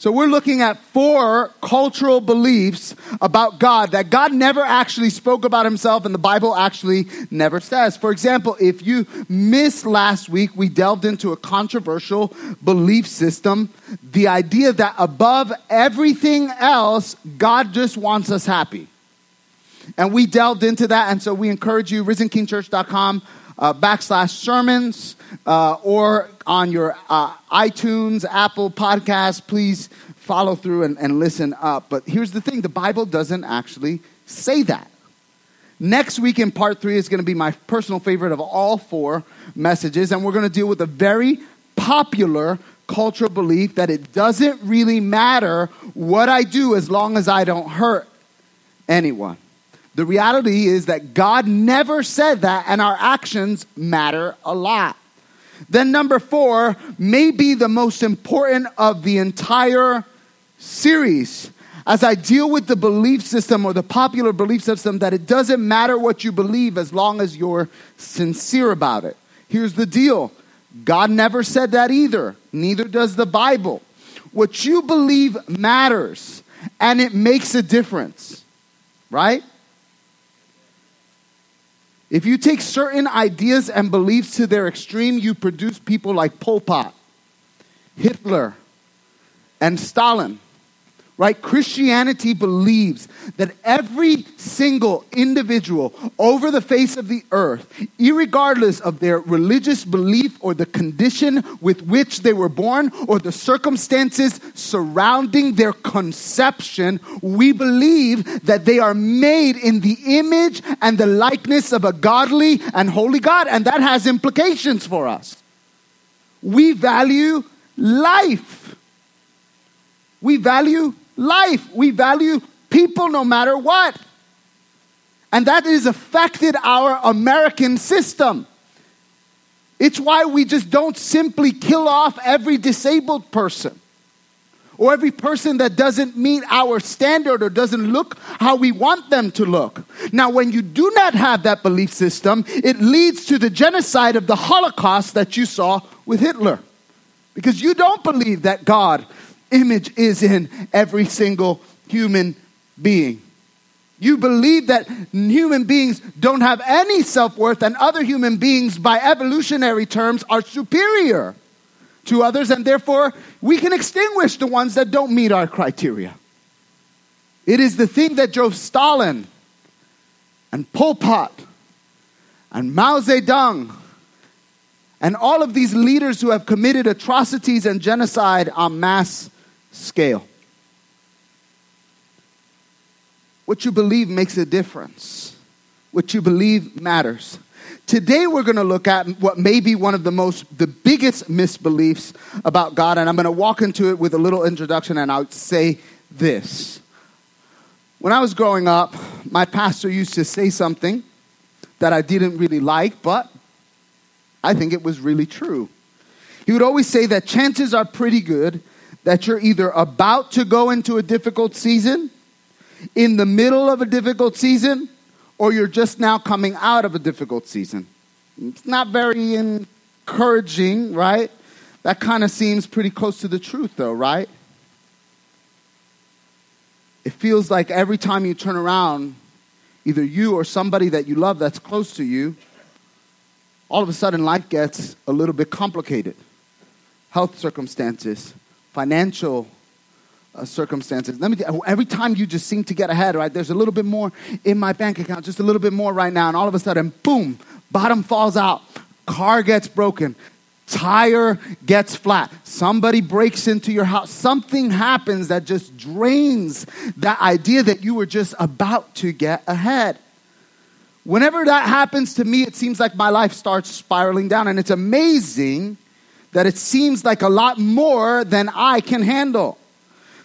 So we're looking at four cultural beliefs about God that God never actually spoke about himself and the Bible actually never says. For example, if you missed last week, we delved into a controversial belief system. The idea that above everything else, God just wants us happy. And we delved into that. And so we encourage you, risenkingchurch.com uh, backslash sermons uh, or on your uh, iTunes, Apple podcast, please follow through and, and listen up. But here's the thing the Bible doesn't actually say that. Next week in part three is going to be my personal favorite of all four messages, and we're going to deal with a very popular cultural belief that it doesn't really matter what I do as long as I don't hurt anyone. The reality is that God never said that, and our actions matter a lot. Then, number four, may be the most important of the entire series. As I deal with the belief system or the popular belief system that it doesn't matter what you believe as long as you're sincere about it. Here's the deal God never said that either, neither does the Bible. What you believe matters, and it makes a difference, right? If you take certain ideas and beliefs to their extreme, you produce people like Pol Pot, Hitler, and Stalin. Right? Christianity believes that every single individual over the face of the earth, regardless of their religious belief or the condition with which they were born or the circumstances surrounding their conception, we believe that they are made in the image and the likeness of a godly and holy God, and that has implications for us. We value life. We value life. We value people no matter what. And that has affected our American system. It's why we just don't simply kill off every disabled person or every person that doesn't meet our standard or doesn't look how we want them to look. Now, when you do not have that belief system, it leads to the genocide of the Holocaust that you saw with Hitler. Because you don't believe that God image is in every single human being. You believe that human beings don't have any self worth and other human beings, by evolutionary terms, are superior to others, and therefore we can extinguish the ones that don't meet our criteria. It is the thing that drove Stalin and Pol Pot and Mao Zedong and all of these leaders who have committed atrocities and genocide en masse scale. What you believe makes a difference. What you believe matters. Today we're going to look at what may be one of the most the biggest misbeliefs about God and I'm going to walk into it with a little introduction and I'll say this. When I was growing up, my pastor used to say something that I didn't really like, but I think it was really true. He would always say that chances are pretty good that you're either about to go into a difficult season, in the middle of a difficult season, or you're just now coming out of a difficult season. It's not very encouraging, right? That kind of seems pretty close to the truth, though, right? It feels like every time you turn around, either you or somebody that you love that's close to you, all of a sudden life gets a little bit complicated. Health circumstances, financial uh, circumstances. Let me every time you just seem to get ahead, right? There's a little bit more in my bank account, just a little bit more right now, and all of a sudden, boom, bottom falls out, car gets broken, tire gets flat, somebody breaks into your house, something happens that just drains that idea that you were just about to get ahead. Whenever that happens to me, it seems like my life starts spiraling down, and it's amazing that it seems like a lot more than I can handle.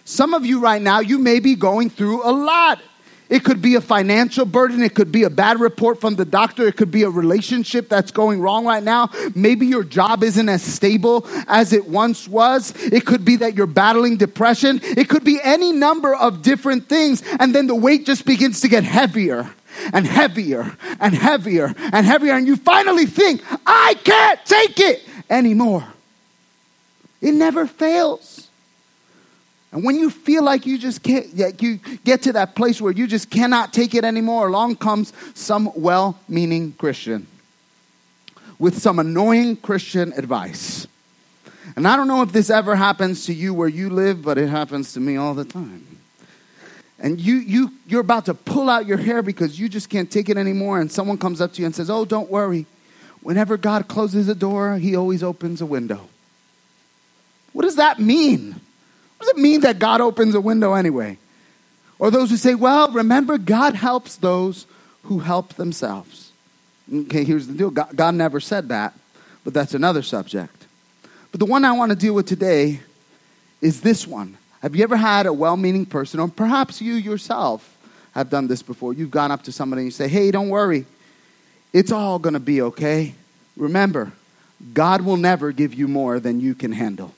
Some of you right now, you may be going through a lot. It could be a financial burden. It could be a bad report from the doctor. It could be a relationship that's going wrong right now. Maybe your job isn't as stable as it once was. It could be that you're battling depression. It could be any number of different things. And then the weight just begins to get heavier and heavier and heavier and heavier. And you finally think, I can't take it anymore. It never fails. And when you feel like you just can't, you get to that place where you just cannot take it anymore, along comes some well meaning Christian with some annoying Christian advice. And I don't know if this ever happens to you where you live, but it happens to me all the time. And you, you, you're about to pull out your hair because you just can't take it anymore, and someone comes up to you and says, Oh, don't worry. Whenever God closes a door, He always opens a window. What does that mean? What does it mean that God opens a window anyway? Or those who say, Well, remember, God helps those who help themselves. Okay, here's the deal God, God never said that, but that's another subject. But the one I want to deal with today is this one. Have you ever had a well meaning person, or perhaps you yourself have done this before? You've gone up to somebody and you say, Hey, don't worry, it's all going to be okay. Remember, God will never give you more than you can handle.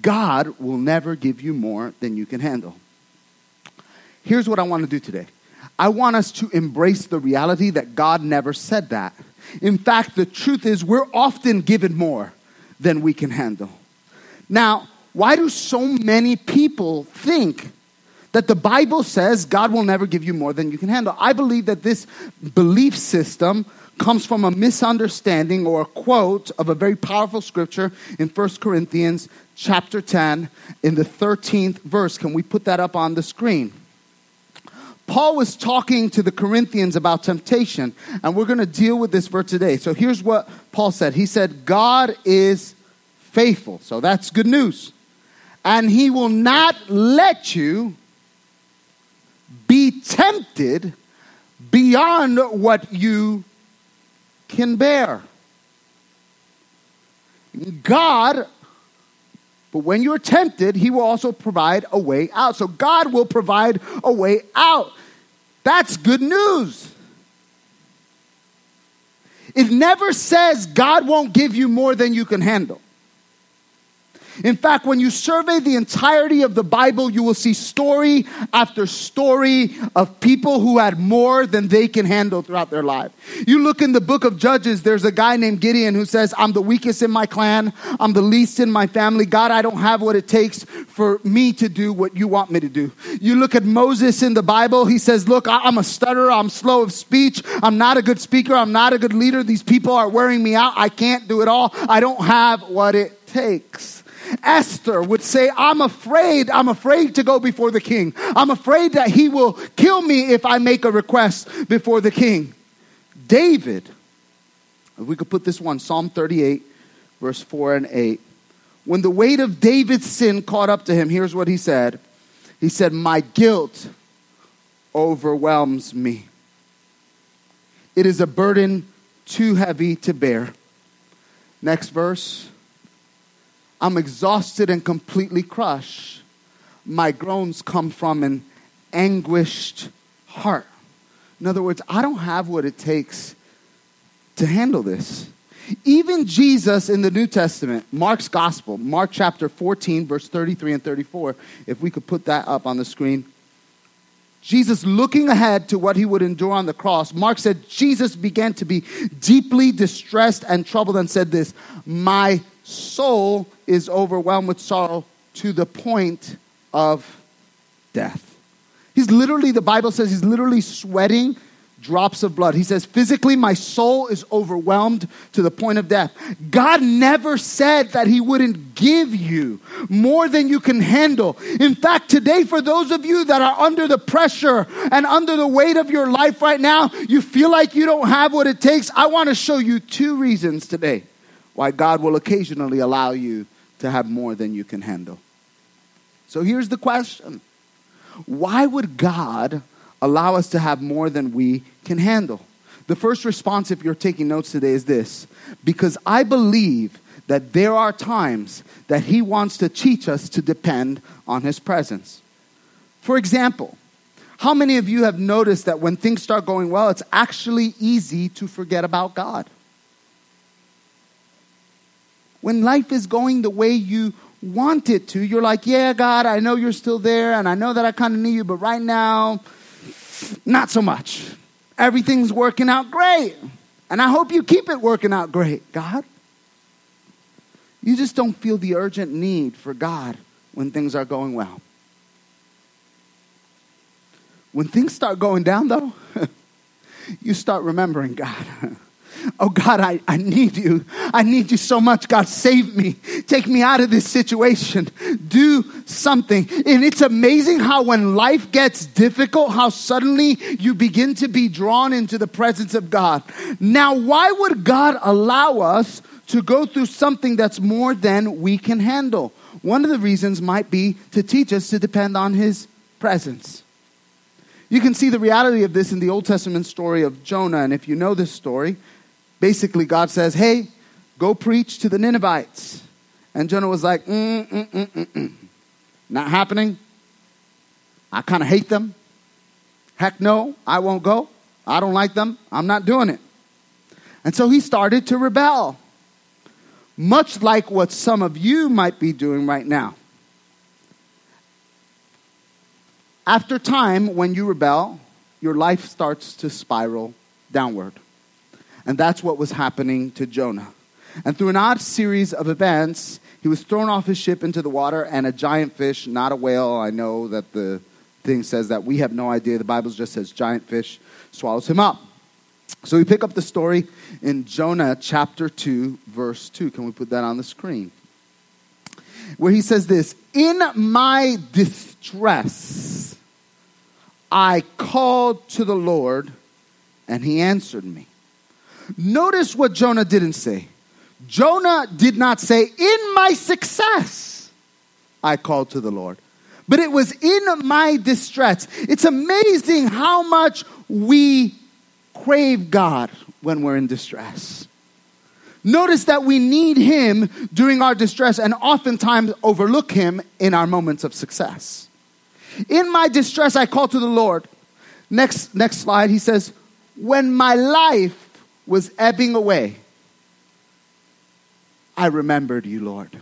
God will never give you more than you can handle. Here's what I want to do today I want us to embrace the reality that God never said that. In fact, the truth is, we're often given more than we can handle. Now, why do so many people think that the Bible says God will never give you more than you can handle? I believe that this belief system comes from a misunderstanding or a quote of a very powerful scripture in 1 Corinthians chapter 10 in the 13th verse. Can we put that up on the screen? Paul was talking to the Corinthians about temptation, and we're going to deal with this for today. So here's what Paul said He said, God is faithful. So that's good news. And he will not let you be tempted beyond what you can bear. God, but when you're tempted, he will also provide a way out. So God will provide a way out. That's good news. It never says God won't give you more than you can handle. In fact, when you survey the entirety of the Bible, you will see story after story of people who had more than they can handle throughout their life. You look in the book of Judges, there's a guy named Gideon who says, I'm the weakest in my clan, I'm the least in my family. God, I don't have what it takes for me to do what you want me to do. You look at Moses in the Bible, he says, Look, I'm a stutterer, I'm slow of speech, I'm not a good speaker, I'm not a good leader. These people are wearing me out, I can't do it all, I don't have what it takes. Esther would say, I'm afraid, I'm afraid to go before the king. I'm afraid that he will kill me if I make a request before the king. David, if we could put this one, Psalm 38, verse 4 and 8. When the weight of David's sin caught up to him, here's what he said He said, My guilt overwhelms me. It is a burden too heavy to bear. Next verse. I'm exhausted and completely crushed. My groans come from an anguished heart. In other words, I don't have what it takes to handle this. Even Jesus in the New Testament, Mark's Gospel, Mark chapter 14, verse 33 and 34, if we could put that up on the screen. Jesus looking ahead to what he would endure on the cross, Mark said, Jesus began to be deeply distressed and troubled and said this, My soul is overwhelmed with sorrow to the point of death. He's literally, the Bible says, he's literally sweating drops of blood. He says, physically, my soul is overwhelmed to the point of death. God never said that He wouldn't give you more than you can handle. In fact, today, for those of you that are under the pressure and under the weight of your life right now, you feel like you don't have what it takes. I want to show you two reasons today why God will occasionally allow you to have more than you can handle. So here's the question Why would God allow us to have more than we can handle? The first response, if you're taking notes today, is this because I believe that there are times that He wants to teach us to depend on His presence. For example, how many of you have noticed that when things start going well, it's actually easy to forget about God? When life is going the way you want it to, you're like, yeah, God, I know you're still there, and I know that I kind of need you, but right now, not so much. Everything's working out great. And I hope you keep it working out great, God. You just don't feel the urgent need for God when things are going well. When things start going down, though, you start remembering God. Oh God, I, I need you. I need you so much. God, save me. Take me out of this situation. Do something. And it's amazing how when life gets difficult, how suddenly you begin to be drawn into the presence of God. Now, why would God allow us to go through something that's more than we can handle? One of the reasons might be to teach us to depend on His presence. You can see the reality of this in the Old Testament story of Jonah. And if you know this story, basically God says, hey, go preach to the Ninevites. And Jonah was like, mm, mm, mm, mm, mm. not happening. I kind of hate them. Heck no, I won't go. I don't like them. I'm not doing it. And so he started to rebel, much like what some of you might be doing right now. After time, when you rebel, your life starts to spiral downward. And that's what was happening to Jonah. And through an odd series of events, he was thrown off his ship into the water, and a giant fish, not a whale, I know that the thing says that. We have no idea. The Bible just says giant fish swallows him up. So we pick up the story in Jonah chapter 2, verse 2. Can we put that on the screen? Where he says this In my distress, I called to the Lord, and he answered me. Notice what Jonah didn't say. Jonah did not say, In my success, I called to the Lord. But it was in my distress. It's amazing how much we crave God when we're in distress. Notice that we need Him during our distress and oftentimes overlook Him in our moments of success. In my distress, I call to the Lord. Next, next slide, he says, When my life was ebbing away, I remembered you, Lord,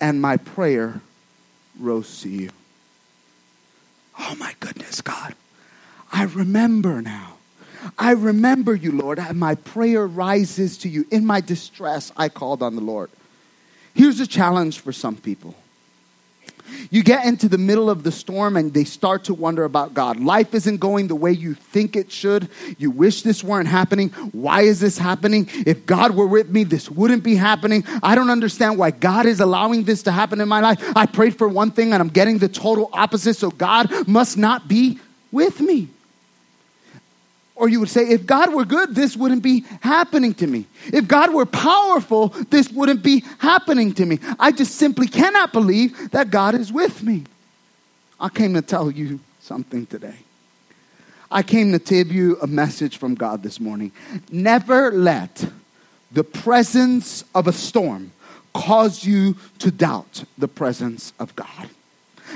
and my prayer rose to you. Oh my goodness, God. I remember now. I remember you, Lord, and my prayer rises to you. In my distress, I called on the Lord. Here's a challenge for some people you get into the middle of the storm and they start to wonder about God. Life isn't going the way you think it should. You wish this weren't happening. Why is this happening? If God were with me, this wouldn't be happening. I don't understand why God is allowing this to happen in my life. I prayed for one thing and I'm getting the total opposite, so God must not be with me. Or you would say, if God were good, this wouldn't be happening to me. If God were powerful, this wouldn't be happening to me. I just simply cannot believe that God is with me. I came to tell you something today. I came to give you a message from God this morning. Never let the presence of a storm cause you to doubt the presence of God.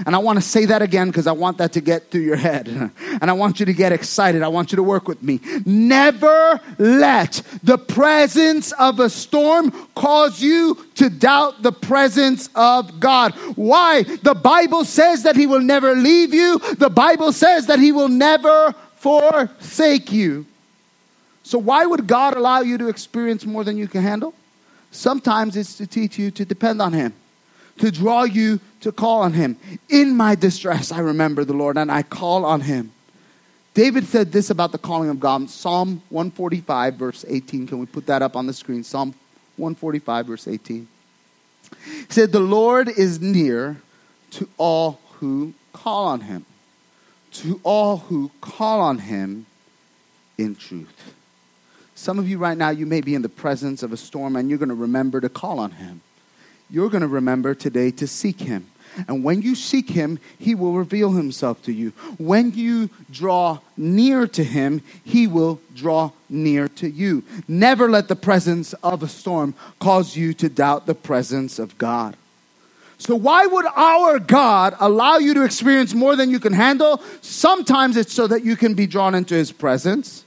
And I want to say that again because I want that to get through your head. And I want you to get excited. I want you to work with me. Never let the presence of a storm cause you to doubt the presence of God. Why? The Bible says that He will never leave you, the Bible says that He will never forsake you. So, why would God allow you to experience more than you can handle? Sometimes it's to teach you to depend on Him to draw you to call on him. In my distress, I remember the Lord and I call on him. David said this about the calling of God. Psalm 145, verse 18. Can we put that up on the screen? Psalm 145, verse 18. He said, The Lord is near to all who call on him, to all who call on him in truth. Some of you right now, you may be in the presence of a storm and you're going to remember to call on him you're going to remember today to seek him. And when you seek him, he will reveal himself to you. When you draw near to him, he will draw near to you. Never let the presence of a storm cause you to doubt the presence of God. So, why would our God allow you to experience more than you can handle? Sometimes it's so that you can be drawn into his presence,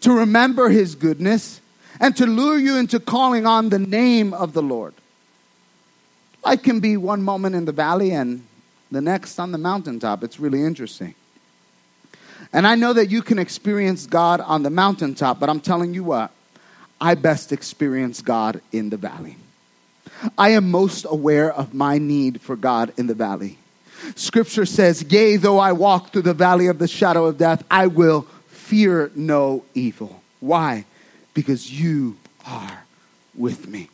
to remember his goodness, and to lure you into calling on the name of the Lord. Life can be one moment in the valley and the next on the mountaintop. It's really interesting. And I know that you can experience God on the mountaintop, but I'm telling you what, I best experience God in the valley. I am most aware of my need for God in the valley. Scripture says, Yea, though I walk through the valley of the shadow of death, I will fear no evil. Why? Because you are with me.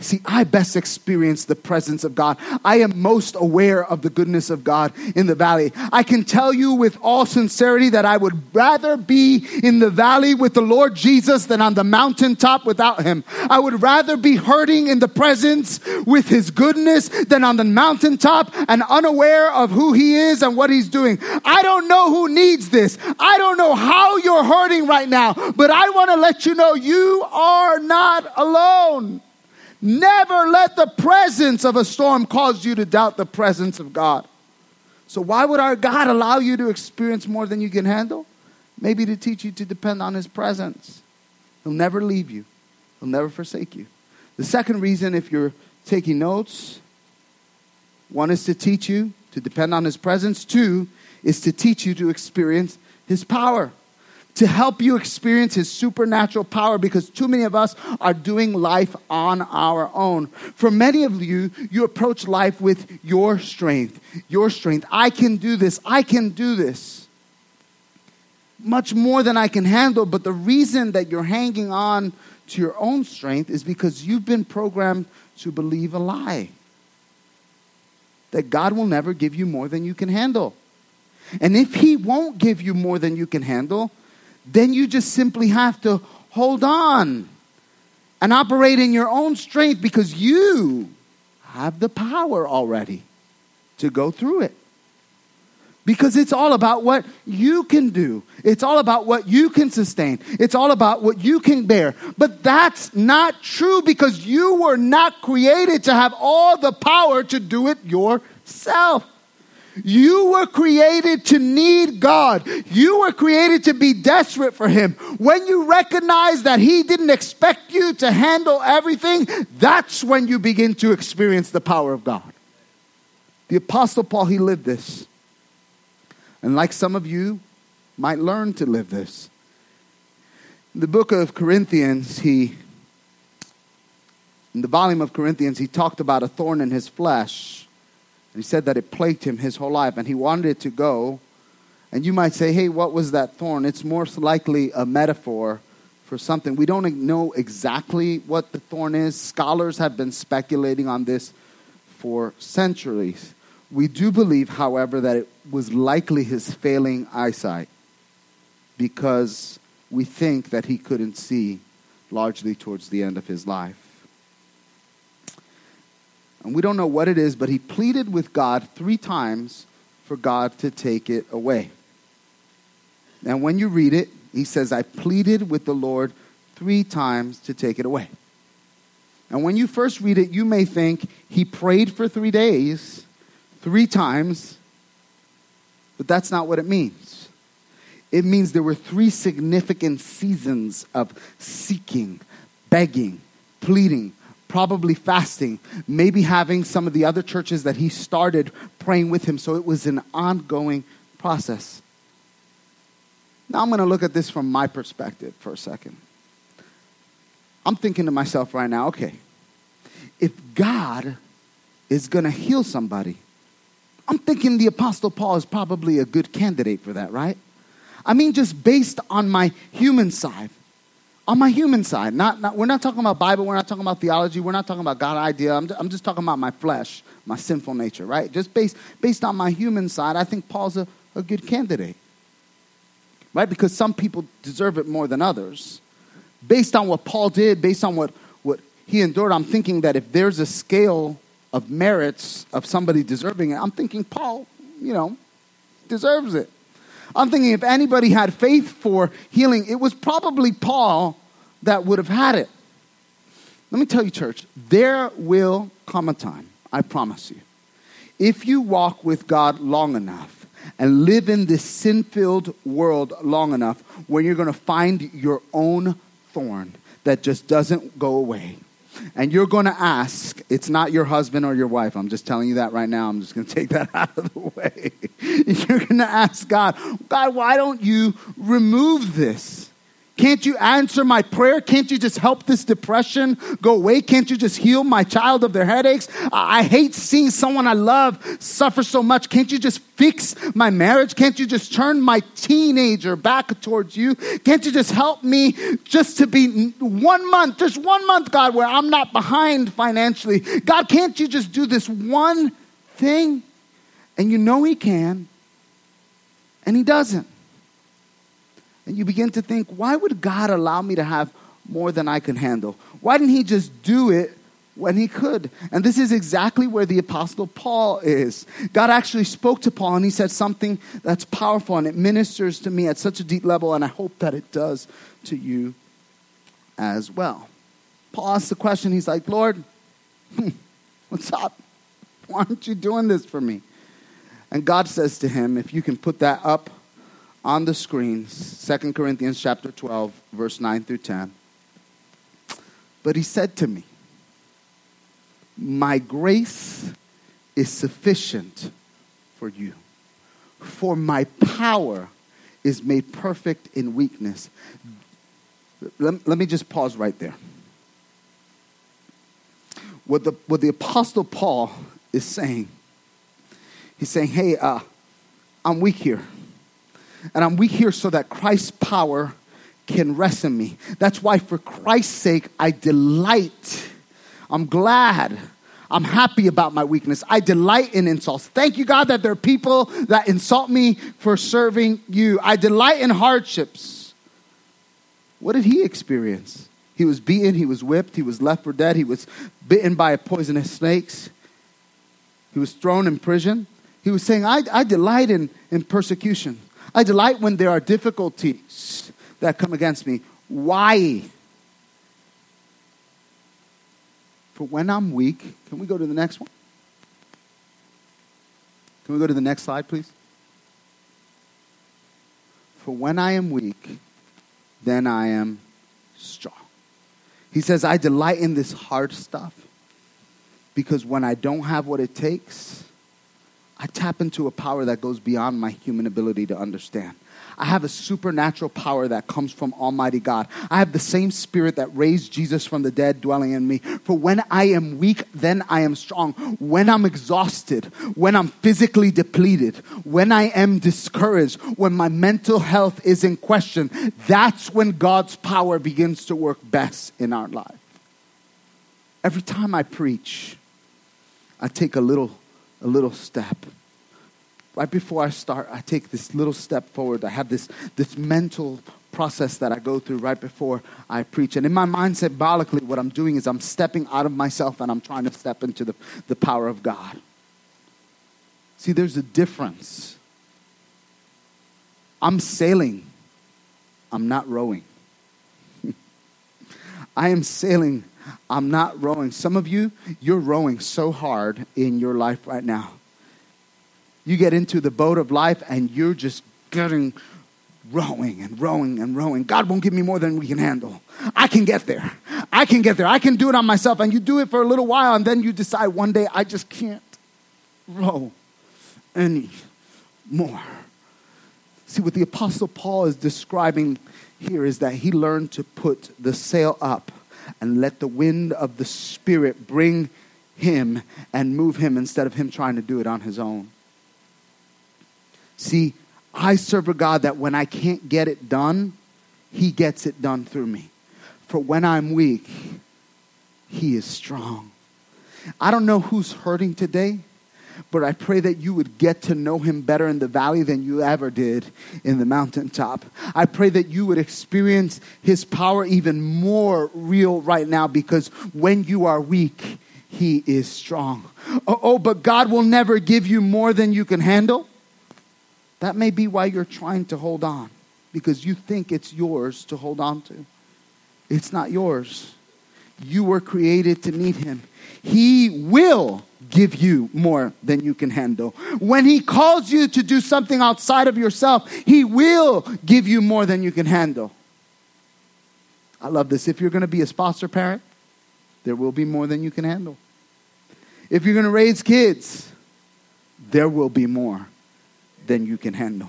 See, I best experience the presence of God. I am most aware of the goodness of God in the valley. I can tell you with all sincerity that I would rather be in the valley with the Lord Jesus than on the mountaintop without him. I would rather be hurting in the presence with his goodness than on the mountaintop and unaware of who he is and what he's doing. I don't know who needs this. I don't know how you're hurting right now, but I want to let you know you are not alone. Never let the presence of a storm cause you to doubt the presence of God. So, why would our God allow you to experience more than you can handle? Maybe to teach you to depend on His presence. He'll never leave you, He'll never forsake you. The second reason, if you're taking notes, one is to teach you to depend on His presence, two is to teach you to experience His power to help you experience his supernatural power because too many of us are doing life on our own. For many of you, you approach life with your strength, your strength. I can do this. I can do this. Much more than I can handle, but the reason that you're hanging on to your own strength is because you've been programmed to believe a lie. That God will never give you more than you can handle. And if He won't give you more than you can handle, then you just simply have to hold on and operate in your own strength because you have the power already to go through it. Because it's all about what you can do. It's all about what you can sustain. It's all about what you can bear. But that's not true because you were not created to have all the power to do it yourself. You were created to need God. You were created to be desperate for Him. When you recognize that He didn't expect you to handle everything, that's when you begin to experience the power of God. The Apostle Paul, he lived this. And like some of you might learn to live this. In the book of Corinthians, he, in the volume of Corinthians, he talked about a thorn in his flesh he said that it plagued him his whole life and he wanted it to go. And you might say, hey, what was that thorn? It's most likely a metaphor for something. We don't know exactly what the thorn is. Scholars have been speculating on this for centuries. We do believe, however, that it was likely his failing eyesight because we think that he couldn't see largely towards the end of his life and we don't know what it is, but he pleaded with God three times for God to take it away. And when you read it, he says, I pleaded with the Lord three times to take it away. And when you first read it, you may think he prayed for three days, three times, but that's not what it means. It means there were three significant seasons of seeking, begging, pleading, probably fasting, maybe having some of the other churches that he started praying with him. So it was an ongoing process. Now I'm going to look at this from my perspective for a second. I'm thinking to myself right now, okay, if God is going to heal somebody, I'm thinking the Apostle Paul is probably a good candidate for that, right? I mean, just based on my human side on my human side. Not, not, we're not talking about Bible, we're not talking about theology, we're not talking about God idea. I'm, I'm just talking about my flesh, my sinful nature, right? Just based, based on my human side, I think Paul's a, a good candidate. Right? Because some people deserve it more than others. Based on what Paul did, based on what, what he endured, I'm thinking that if there's a scale of merits of somebody deserving it, I'm thinking Paul, you know, deserves it. I'm thinking if anybody had faith for healing, it was probably Paul that would have had it. Let me tell you, church, there will come a time, I promise you. If you walk with God long enough and live in this sin filled world long enough, when you're going to find your own thorn that just doesn't go away and you're going to ask, it's not your husband or your wife. I'm just telling you that right now. I'm just going to take that out of the way. you're going to ask God, God, why don't you remove this? Can't you answer my prayer? Can't you just help this depression go away? Can't you just heal my child of their headaches? I, hate seeing someone I love suffer so much. Can't you just fix my marriage? Can't you just turn my teenager back towards you? Can't you just help me just to be one month, just one month, God, where I'm not behind financially? God, can't you just do this one thing? And you know He can, and He doesn't. And you begin to think, why would God allow me to have more than I can handle? Why didn't He just do it when He could? And this is exactly where the Apostle Paul is. God actually spoke to Paul and He said something that's powerful and it ministers to me at such a deep level, and I hope that it does to you as well. Paul asks the question, he's like, Lord, what's up? Why aren't you doing this for me? And God says to him, if you can put that up on the screen 2 Corinthians chapter 12 verse 9 through 10. But he said to me, "My grace is sufficient for you, for my power is made perfect in weakness." Let, let me just pause right there. What the, what the Apostle Paul is saying, he's saying, Hey, uh, I'm weak here. And I'm weak here so that Christ's power can rest in me. That's why, for Christ's sake, I delight. I'm glad. I'm happy about my weakness. I delight in insults. Thank you, God, that there are people that insult me for serving you. I delight in hardships. What did he experience? He was beaten, he was whipped, he was left for dead, he was bitten by poisonous snakes, he was thrown in prison. He was saying, I, I delight in, in persecution. I delight when there are difficulties that come against me. Why? For when I'm weak, can we go to the next one? Can we go to the next slide, please? For when I am weak, then I am strong. He says, I delight in this hard stuff because when I don't have what it takes, I tap into a power that goes beyond my human ability to understand. I have a supernatural power that comes from Almighty God. I have the same spirit that raised Jesus from the dead dwelling in me. For when I am weak, then I am strong. When I'm exhausted, when I'm physically depleted, when I am discouraged, when my mental health is in question, that's when God's power begins to work best in our life. Every time I preach, I take a little a little step. Right before I start, I take this little step forward. I have this, this mental process that I go through right before I preach. And in my mind, symbolically, what I'm doing is I'm stepping out of myself and I'm trying to step into the, the power of God. See, there's a difference. I'm sailing, I'm not rowing. I am sailing I'm not rowing. Some of you, you're rowing so hard in your life right now. You get into the boat of life and you're just getting rowing and rowing and rowing. God won't give me more than we can handle. I can get there. I can get there. I can do it on myself. And you do it for a little while and then you decide one day, I just can't row any more. See, what the Apostle Paul is describing here is that he learned to put the sail up and let the wind of the Spirit bring him and move him instead of him trying to do it on his own. See, I serve a God that when I can't get it done, he gets it done through me. For when I'm weak, he is strong. I don't know who's hurting today but I pray that you would get to know him better in the valley than you ever did in the mountaintop. I pray that you would experience his power even more real right now because when you are weak, he is strong. Oh, oh, but God will never give you more than you can handle. That may be why you're trying to hold on because you think it's yours to hold on to. It's not yours. You were created to need him. He will give you more than you can handle. When He calls you to do something outside of yourself, He will give you more than you can handle. I love this. If you're going to be a foster parent, there will be more than you can handle. If you're going to raise kids, there will be more than you can handle.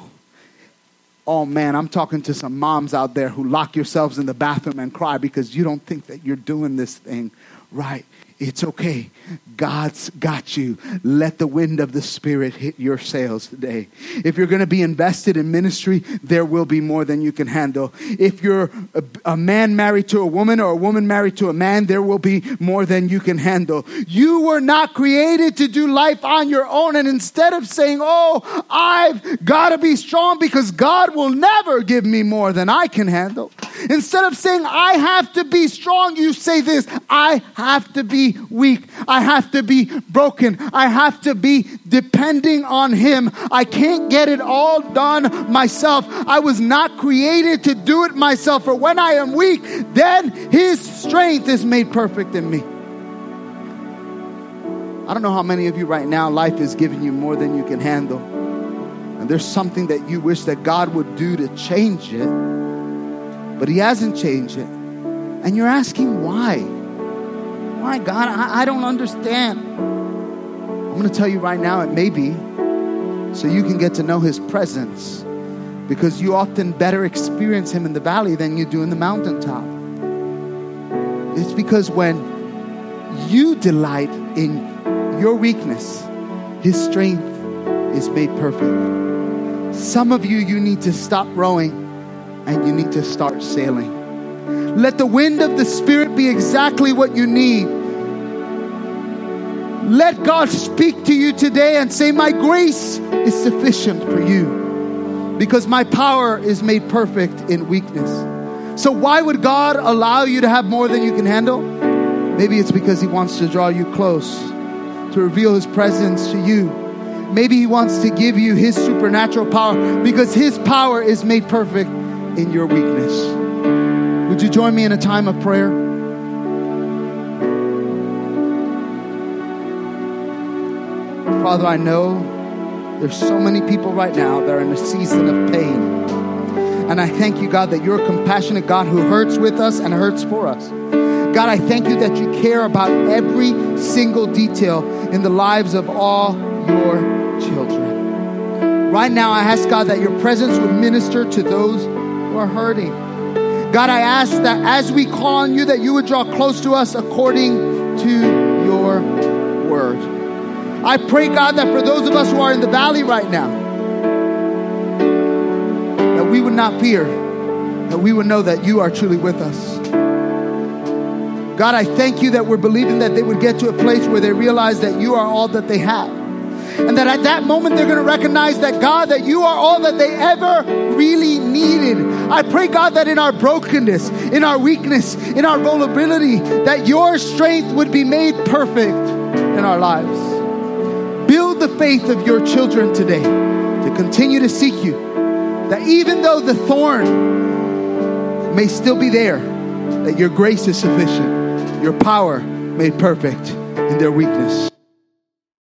Oh man, I'm talking to some moms out there who lock yourselves in the bathroom and cry because you don't think that you're doing this thing right. It's okay. God's got you. Let the wind of the Spirit hit your sails today. If you're going to be invested in ministry, there will be more than you can handle. If you're a, a, man married to a woman or a woman married to a man, there will be more than you can handle. You were not created to do life on your own. And instead of saying, Oh, I've got to be strong because God will never give me more than I can handle, instead of saying, I have to be strong, you say this, I have to be weak. I have to be broken. I have to be depending on Him. I can't get it all done myself. I was not created to do it myself. For when I am weak, then His strength is made perfect in me. I don't know how many of you right now, life is giving you more than you can handle. And there's something that you wish that God would do to change it, but He hasn't changed it. And you're asking why. My God, I, I don't understand. I'm going to tell you right now, it may be so you can get to know His presence because you often better experience Him in the valley than you do in the mountaintop. It's because when you delight in your weakness, His strength is made perfect. Some of you, you need to stop rowing and you need to start sailing. Let the wind of the Spirit be exactly what you need. Let God speak to you today and say, My grace is sufficient for you because my power is made perfect in weakness. So, why would God allow you to have more than you can handle? Maybe it's because He wants to draw you close, to reveal His presence to you. Maybe He wants to give you His supernatural power because His power is made perfect in your weakness. Would you join me in a time of prayer? Father, I know there's so many people right now that are in a season of pain. And I thank you, God, that you're a compassionate God who hurts with us and hurts for us. God, I thank you that you care about every single detail in the lives of all your children. Right now, I ask God that your presence would minister to those who are hurting. God, I ask that as we call on you, that you would draw close to us according to your word. I pray, God, that for those of us who are in the valley right now, that we would not fear, that we would know that you are truly with us. God, I thank you that we're believing that they would get to a place where they realize that you are all that they have. And that at that moment they're going to recognize that God, that you are all that they ever really needed. I pray, God, that in our brokenness, in our weakness, in our vulnerability, that your strength would be made perfect in our lives. The faith of your children today to continue to seek you. That even though the thorn may still be there, that your grace is sufficient, your power made perfect in their weakness.